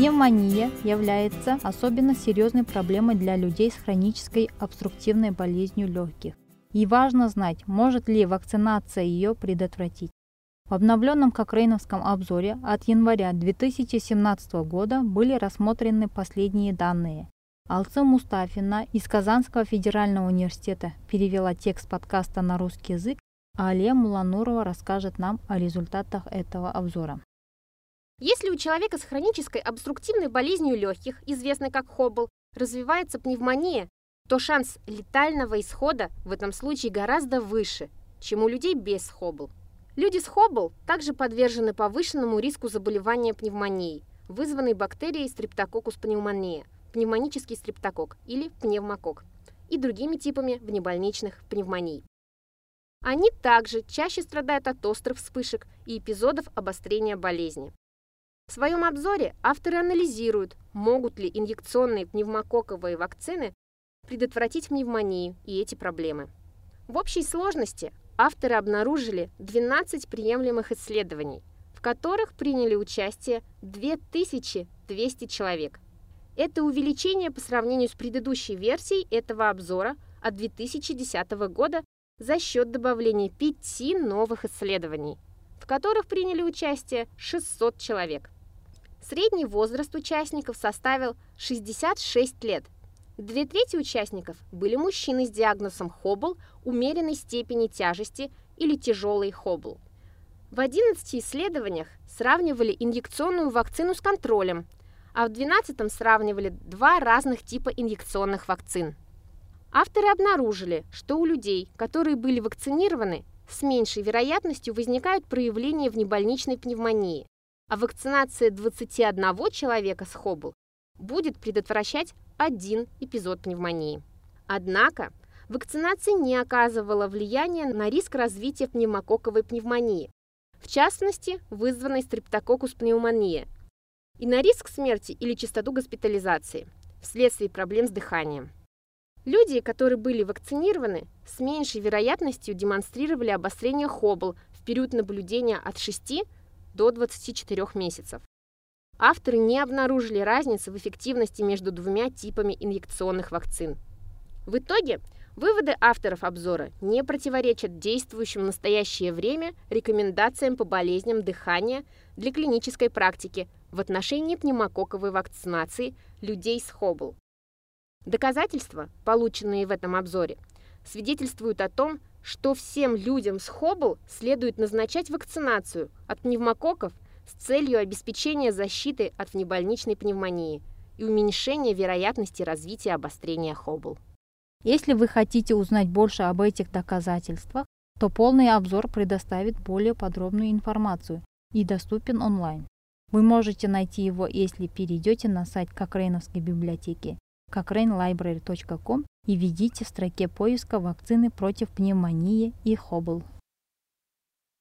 Пневмония является особенно серьезной проблемой для людей с хронической обструктивной болезнью легких. И важно знать, может ли вакцинация ее предотвратить. В обновленном Кокрейновском обзоре от января 2017 года были рассмотрены последние данные. Алцы Мустафина из Казанского федерального университета перевела текст подкаста на русский язык, а Алия Муланурова расскажет нам о результатах этого обзора. Если у человека с хронической обструктивной болезнью легких, известной как Хоббл, развивается пневмония, то шанс летального исхода в этом случае гораздо выше, чем у людей без Хоббл. Люди с Хоббл также подвержены повышенному риску заболевания пневмонией, вызванной бактерией стрептококус пневмония, пневмонический стрептокок или пневмокок, и другими типами внебольничных пневмоний. Они также чаще страдают от острых вспышек и эпизодов обострения болезни. В своем обзоре авторы анализируют, могут ли инъекционные пневмококковые вакцины предотвратить пневмонию и эти проблемы. В общей сложности авторы обнаружили 12 приемлемых исследований, в которых приняли участие 2200 человек. Это увеличение по сравнению с предыдущей версией этого обзора от 2010 года за счет добавления пяти новых исследований, в которых приняли участие 600 человек. Средний возраст участников составил 66 лет – Две трети участников были мужчины с диагнозом Хоббл умеренной степени тяжести или тяжелый Хоббл. В 11 исследованиях сравнивали инъекционную вакцину с контролем, а в 12 сравнивали два разных типа инъекционных вакцин. Авторы обнаружили, что у людей, которые были вакцинированы, с меньшей вероятностью возникают проявления внебольничной пневмонии, а вакцинация 21 человека с Хоббл будет предотвращать один эпизод пневмонии. Однако вакцинация не оказывала влияния на риск развития пневмококковой пневмонии, в частности, вызванной стрептококус пневмония, и на риск смерти или частоту госпитализации вследствие проблем с дыханием. Люди, которые были вакцинированы, с меньшей вероятностью демонстрировали обострение Хоббл в период наблюдения от 6 до 24 месяцев авторы не обнаружили разницы в эффективности между двумя типами инъекционных вакцин. В итоге выводы авторов обзора не противоречат действующим в настоящее время рекомендациям по болезням дыхания для клинической практики в отношении пневмококковой вакцинации людей с Хоббл. Доказательства, полученные в этом обзоре, свидетельствуют о том, что всем людям с Хоббл следует назначать вакцинацию от пневмококков – с целью обеспечения защиты от внебольничной пневмонии и уменьшения вероятности развития обострения Хоббл. Если вы хотите узнать больше об этих доказательствах, то полный обзор предоставит более подробную информацию и доступен онлайн. Вы можете найти его, если перейдете на сайт Кокрейновской библиотеки cochranelibrary.com и введите в строке поиска вакцины против пневмонии и Хоббл.